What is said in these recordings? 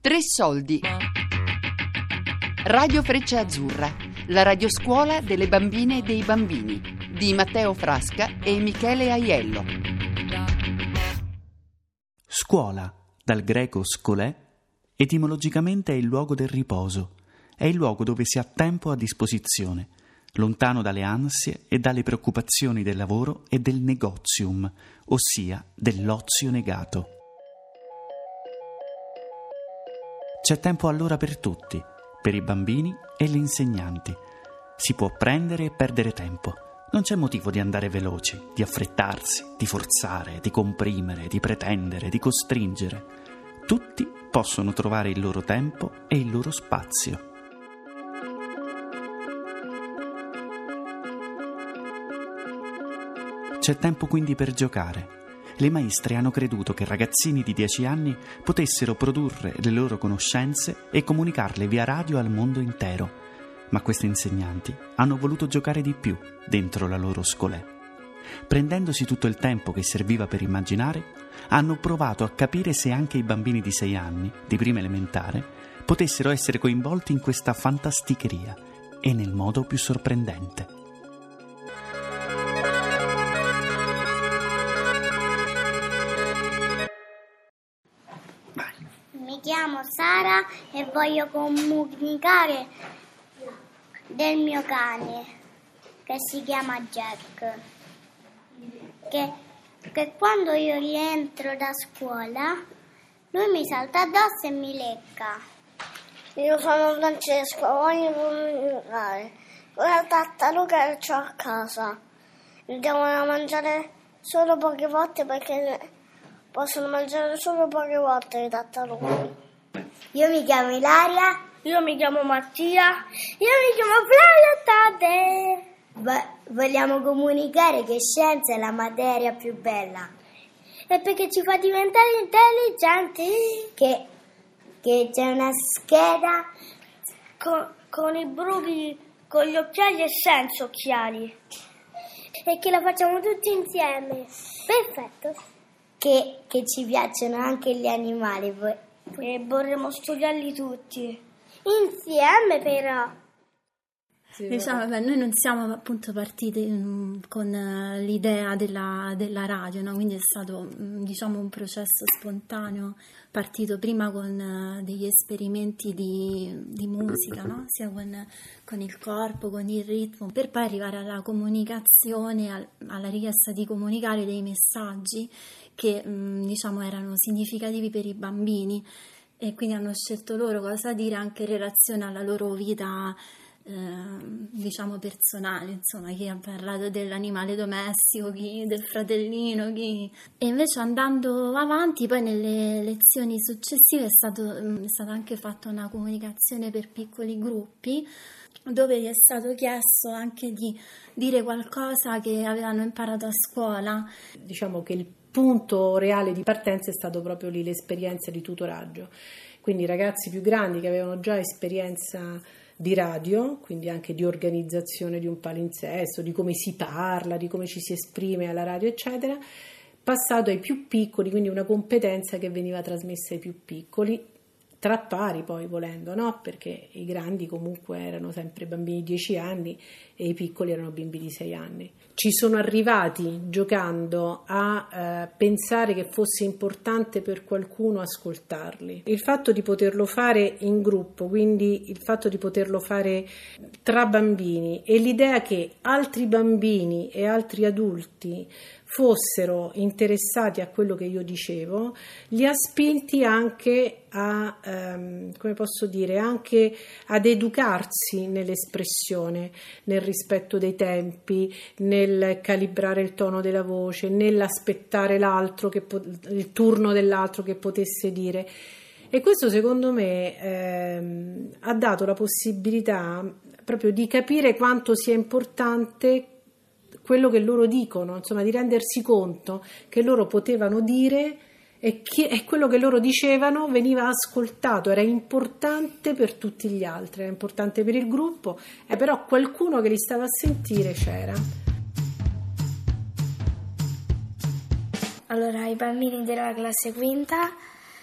Tre soldi. Radio Freccia Azzurra, la radioscuola delle bambine e dei bambini di Matteo Frasca e Michele Aiello. Scuola, dal greco scolè, etimologicamente è il luogo del riposo, è il luogo dove si ha tempo a disposizione, lontano dalle ansie e dalle preoccupazioni del lavoro e del negozium, ossia dell'ozio negato. C'è tempo allora per tutti, per i bambini e gli insegnanti. Si può prendere e perdere tempo. Non c'è motivo di andare veloci, di affrettarsi, di forzare, di comprimere, di pretendere, di costringere. Tutti possono trovare il loro tempo e il loro spazio. C'è tempo quindi per giocare, le maestre hanno creduto che ragazzini di 10 anni potessero produrre le loro conoscenze e comunicarle via radio al mondo intero, ma questi insegnanti hanno voluto giocare di più dentro la loro scolè. Prendendosi tutto il tempo che serviva per immaginare, hanno provato a capire se anche i bambini di 6 anni, di prima elementare, potessero essere coinvolti in questa fantasticheria e nel modo più sorprendente. Chiamo Sara e voglio comunicare del mio cane che si chiama Jack. Che, che quando io rientro da scuola lui mi salta addosso e mi lecca. Io sono Francesco, voglio comunicare. Una tartaruga che ho a casa. Mi devono mangiare solo poche volte perché possono mangiare solo poche volte le tartarughe. Io mi chiamo Ilaria. Io mi chiamo Mattia. Io mi chiamo Flavia Tade. Vo- vogliamo comunicare che scienza è la materia più bella. E perché ci fa diventare intelligenti. Che, che c'è una scheda Con, con i brughi, con gli occhiali e senza occhiali. E che la facciamo tutti insieme. Perfetto. che, che ci piacciono anche gli animali. E vorremmo studiarli tutti. Insieme però. Diciamo, vabbè, noi non siamo appunto partiti mm, con eh, l'idea della, della radio, no? quindi è stato mm, diciamo, un processo spontaneo, partito prima con eh, degli esperimenti di, di musica, no? sia con, con il corpo, con il ritmo, per poi arrivare alla comunicazione, al- alla richiesta di comunicare dei messaggi che mm, diciamo, erano significativi per i bambini e quindi hanno scelto loro cosa dire anche in relazione alla loro vita eh, diciamo personale, insomma, chi ha parlato dell'animale domestico, chi del fratellino, chi... E invece andando avanti, poi nelle lezioni successive è, stato, mm, è stata anche fatta una comunicazione per piccoli gruppi dove gli è stato chiesto anche di dire qualcosa che avevano imparato a scuola. Diciamo che il punto reale di partenza è stato proprio lì l'esperienza di tutoraggio. Quindi ragazzi più grandi che avevano già esperienza di radio, quindi anche di organizzazione di un palinsesto, di come si parla, di come ci si esprime alla radio, eccetera, passato ai più piccoli, quindi una competenza che veniva trasmessa ai più piccoli, tra pari poi volendo, no? Perché i grandi comunque erano sempre bambini di 10 anni e i piccoli erano bimbi di 6 anni. Ci sono arrivati giocando a eh, pensare che fosse importante per qualcuno ascoltarli. Il fatto di poterlo fare in gruppo, quindi il fatto di poterlo fare tra bambini e l'idea che altri bambini e altri adulti fossero interessati a quello che io dicevo, li ha spinti anche a, ehm, come posso dire, anche ad educarsi nell'espressione, nel rispetto dei tempi, nel calibrare il tono della voce, nell'aspettare l'altro, che po- il turno dell'altro che potesse dire. E questo secondo me ehm, ha dato la possibilità proprio di capire quanto sia importante quello che loro dicono, insomma, di rendersi conto che loro potevano dire e, che, e quello che loro dicevano veniva ascoltato, era importante per tutti gli altri, era importante per il gruppo, e però qualcuno che li stava a sentire c'era. Allora, i bambini della classe quinta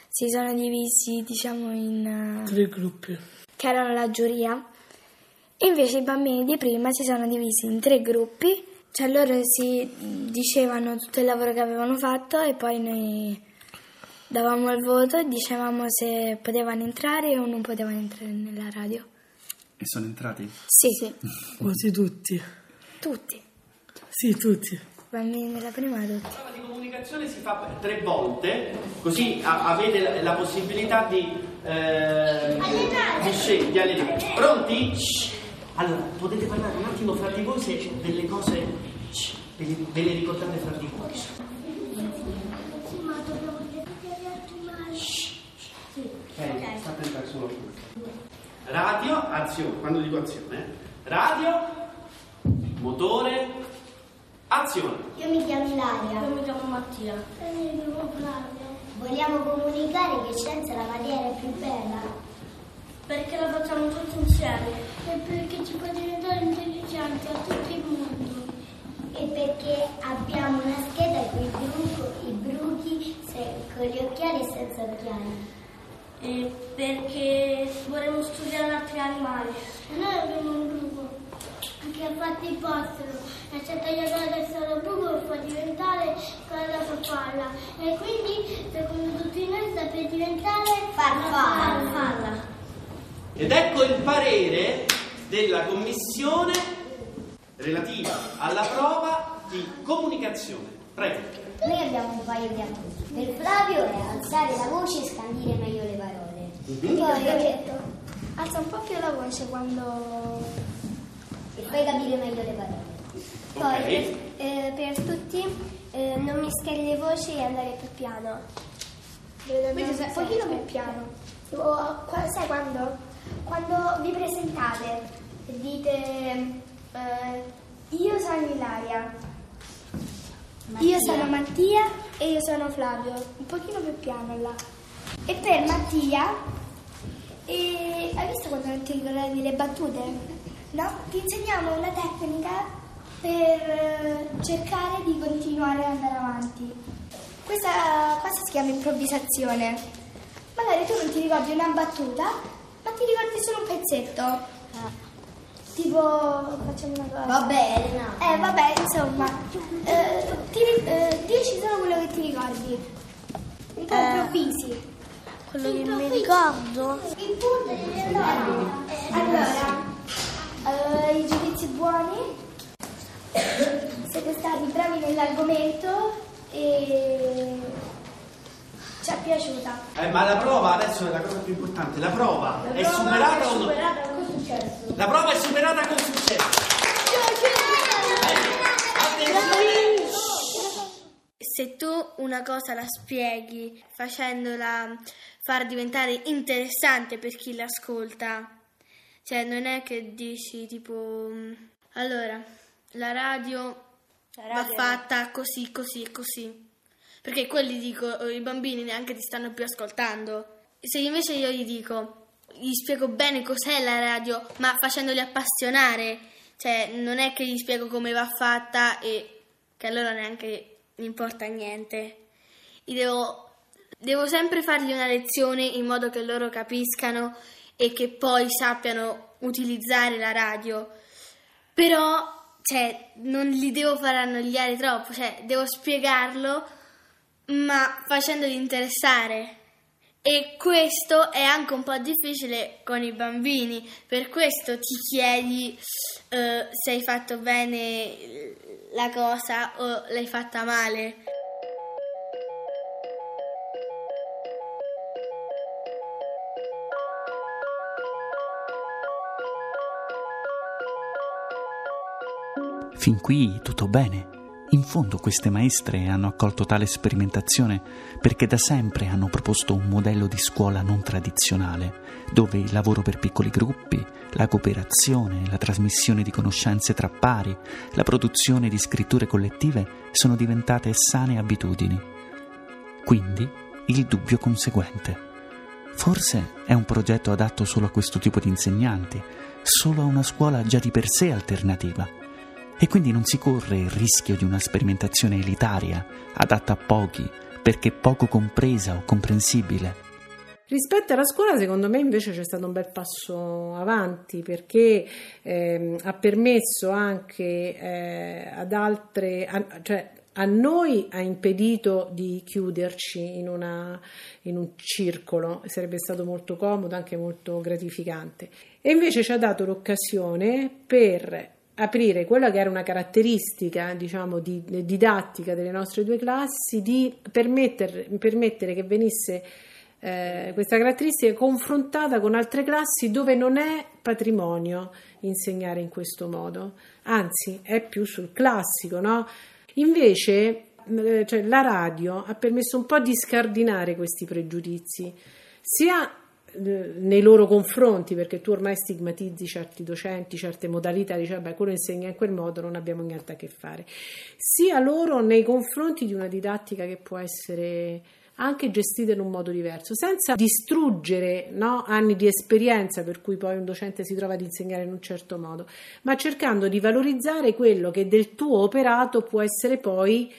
si sono divisi, diciamo, in... Uh, Tre gruppi. Che erano la giuria. E invece i bambini di prima si sono divisi in tre gruppi, cioè loro si dicevano tutto il lavoro che avevano fatto e poi noi davamo il voto e dicevamo se potevano entrare o non potevano entrare nella radio. E sono entrati? Sì, sì. Quasi tutti. Tutti. Sì, tutti. Bambini della prima tutti. La prova di comunicazione si fa tre volte, così a- avete la, la, possibilità di, eh, di scegliere. Pronti? Allora, potete parlare un attimo fra di voi se delle cose shh, ve, le, ve le ricordate fra di voi. Shh. Ok, sta attento solo Radio, azione, quando dico azione, radio, motore, azione. Io mi chiamo Ilaria. Io mi chiamo Mattia. E io mi chiamo Flavio. Vogliamo comunicare che scienza è la materia più bella. Perché la facciamo tutti insieme. E perché ci fa diventare intelligenti a tutto il mondo. E perché abbiamo una scheda con i, bruco, i bruchi se, con gli occhiali e senza occhiali eh, perché vorremmo studiare altri animali. Noi abbiamo un bruco che ha fatto il postero e ci ha tagliato la testa del bruco per far diventare quella da farfalla. E quindi, secondo tutti noi, sta per diventare farfalla. farfalla. Ed ecco il parere della commissione relativa alla prova di comunicazione. Prego. Noi abbiamo un paio di appunti. Per Flavio è alzare la voce e scandire meglio le parole. Mm-hmm. Poi ho detto, alza un po' più la voce quando... E fai capire meglio le parole. Poi okay. eh, per tutti eh, non mischiare le voci e andare più piano. Quindi un pochino più piano. O, sai quando? Quando vi presentate e dite eh, io sono Ilaria Mattia. Io sono Mattia e io sono Flavio, un pochino più piano là. E per Mattia, e... hai visto quando non ti ricordavi le battute? No? Ti insegniamo una tecnica per eh, cercare di continuare ad andare avanti. Questa cosa si chiama improvvisazione. Magari tu non ti ricordi una battuta, ma ti ricordi solo un pezzetto. Tipo, facciamo una cosa. Va bene, no. Eh, vabbè, insomma. Eh, ti, eh, dici solo quello che ti ricordi. Un po' eh, improvvisi. Quello che mi ricordo. Allora, eh, i giudizi buoni. Siete stati bravi nell'argomento e ci è piaciuta. Eh, ma la prova adesso è la cosa più importante. La prova, la è prova superata è o no? Superata con successo. La prova è superata con successo. Se tu una cosa la spieghi facendola far diventare interessante per chi l'ascolta, cioè non è che dici tipo allora la radio, la radio va fatta così, così e così perché quelli dico, i bambini neanche ti stanno più ascoltando. Se invece io gli dico, gli spiego bene cos'è la radio, ma facendoli appassionare, cioè non è che gli spiego come va fatta e che a loro neanche importa niente. Devo, devo sempre fargli una lezione in modo che loro capiscano e che poi sappiano utilizzare la radio. Però cioè, non li devo far annoiare troppo, cioè, devo spiegarlo ma facendoli interessare. E questo è anche un po' difficile con i bambini, per questo ti chiedi uh, se hai fatto bene la cosa o l'hai fatta male. Fin qui tutto bene. In fondo queste maestre hanno accolto tale sperimentazione perché da sempre hanno proposto un modello di scuola non tradizionale, dove il lavoro per piccoli gruppi, la cooperazione, la trasmissione di conoscenze tra pari, la produzione di scritture collettive sono diventate sane abitudini. Quindi il dubbio conseguente. Forse è un progetto adatto solo a questo tipo di insegnanti, solo a una scuola già di per sé alternativa e quindi non si corre il rischio di una sperimentazione elitaria, adatta a pochi, perché poco compresa o comprensibile. Rispetto alla scuola, secondo me invece c'è stato un bel passo avanti perché ehm, ha permesso anche eh, ad altre, a, cioè a noi ha impedito di chiuderci in, una, in, un circolo, sarebbe stato molto comodo, anche molto gratificante. E invece ci ha dato l'occasione per aprire quella che era una caratteristica diciamo, di, di didattica delle nostre due classi, di permettere, permettere che venisse eh, questa caratteristica confrontata con altre classi dove non è patrimonio insegnare in questo modo, anzi è più sul classico, no? Invece eh, cioè, la radio ha permesso un po' di scardinare questi pregiudizi, sia nei loro confronti, perché tu ormai stigmatizzi certi docenti, certe modalità, dici vabbè, quello insegna in quel modo, non abbiamo niente a che fare, sia loro nei confronti di una didattica che può essere anche gestite in un modo diverso, senza distruggere no, anni di esperienza per cui poi un docente si trova ad insegnare in un certo modo, ma cercando di valorizzare quello che del tuo operato può essere poi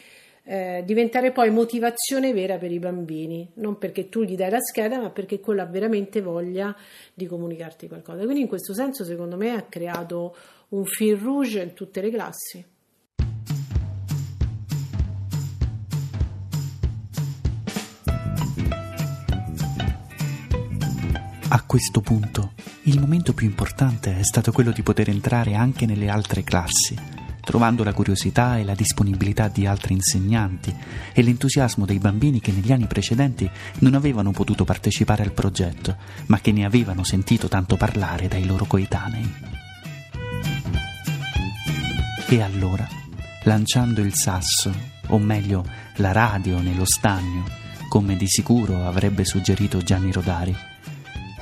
eh, diventare poi motivazione vera per i bambini, non perché tu gli dai la scheda, ma perché quello ha veramente voglia di comunicarti qualcosa. Quindi in questo senso, secondo me, ha creato un fil rouge in tutte le classi. A questo punto, il momento più importante è stato quello di poter entrare anche nelle altre classi, trovando la curiosità e la disponibilità di altri insegnanti e l'entusiasmo dei bambini che negli anni precedenti non avevano potuto partecipare al progetto, ma che ne avevano sentito tanto parlare dai loro coetanei. E allora, lanciando il sasso, o meglio la radio nello stagno, come di sicuro avrebbe suggerito Gianni Rodari,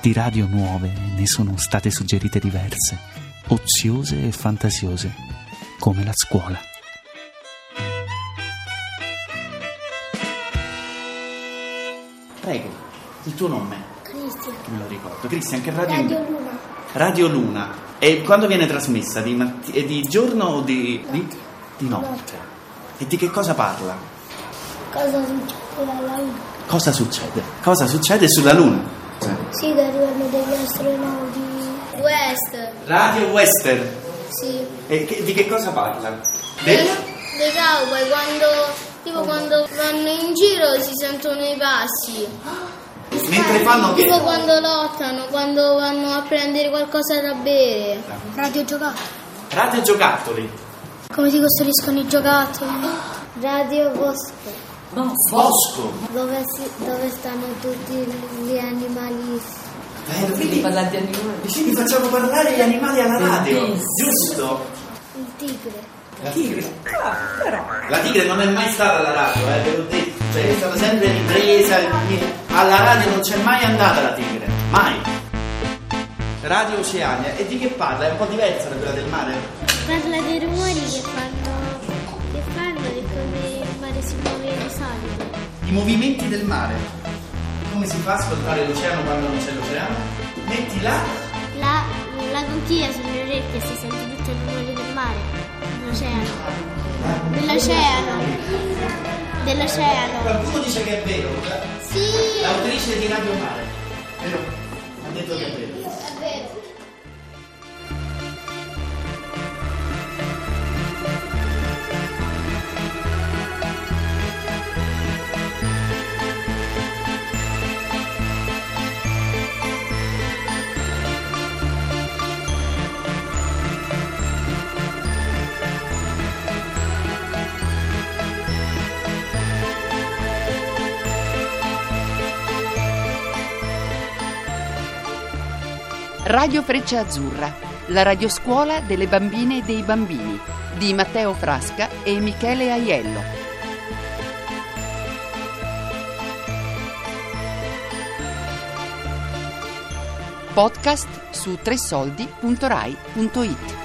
di radio nuove ne sono state suggerite diverse, oziose e fantasiose, come la scuola. Prego, il tuo nome? Cristian. Me lo ricordo. Cristian, che radio? Radio Luna. Radio Luna. E quando viene trasmessa? Di, matti- eh, di giorno o di, di, di notte? Notte. E di che cosa parla? Cosa succede alla Luna? Cosa succede? Cosa succede sulla Luna? Sì, che arrivano degli astronauti. West, Radio Western. Sì. E che- di che cosa parla? Del- dei cowboy quando, tipo quando vanno in giro si sentono i passi. Mentre fanno che? Tipo quando lottano, quando vanno a prendere qualcosa da bere. Radio giocato. Radio Giocattoli. Come si costruiscono i giocattoli? Radio Bosco, Bosco. dove, si- dove stanno tutti gli animali. Eh, quindi quindi facciamo parlare gli animali alla radio, giusto? Il tigre. La tigre. La tigre non è mai stata alla radio, eh, ve l'ho detto. Cioè, è stata sempre ripresa. Alla radio non c'è mai andata la tigre. Mai. Radio Oceania. E di che parla? È un po' diversa da quella del mare? Parla dei rumori che fanno, che fanno e come il mare si muove di solito. I movimenti del mare. Come si fa a ascoltare l'oceano quando non c'è l'oceano? Metti là. La, la conchiglia sulle orecchie si sente tutto il rumore del mare, dell'oceano. Dell'oceano. Dell'oceano. Qualcuno dice che è vero. Sì! L'autrice di Radio Mare. Vero? Ha detto che è vero. Radio Freccia Azzurra, la radioscuola delle bambine e dei bambini di Matteo Frasca e Michele Aiello. Podcast su tresoldi.rai.it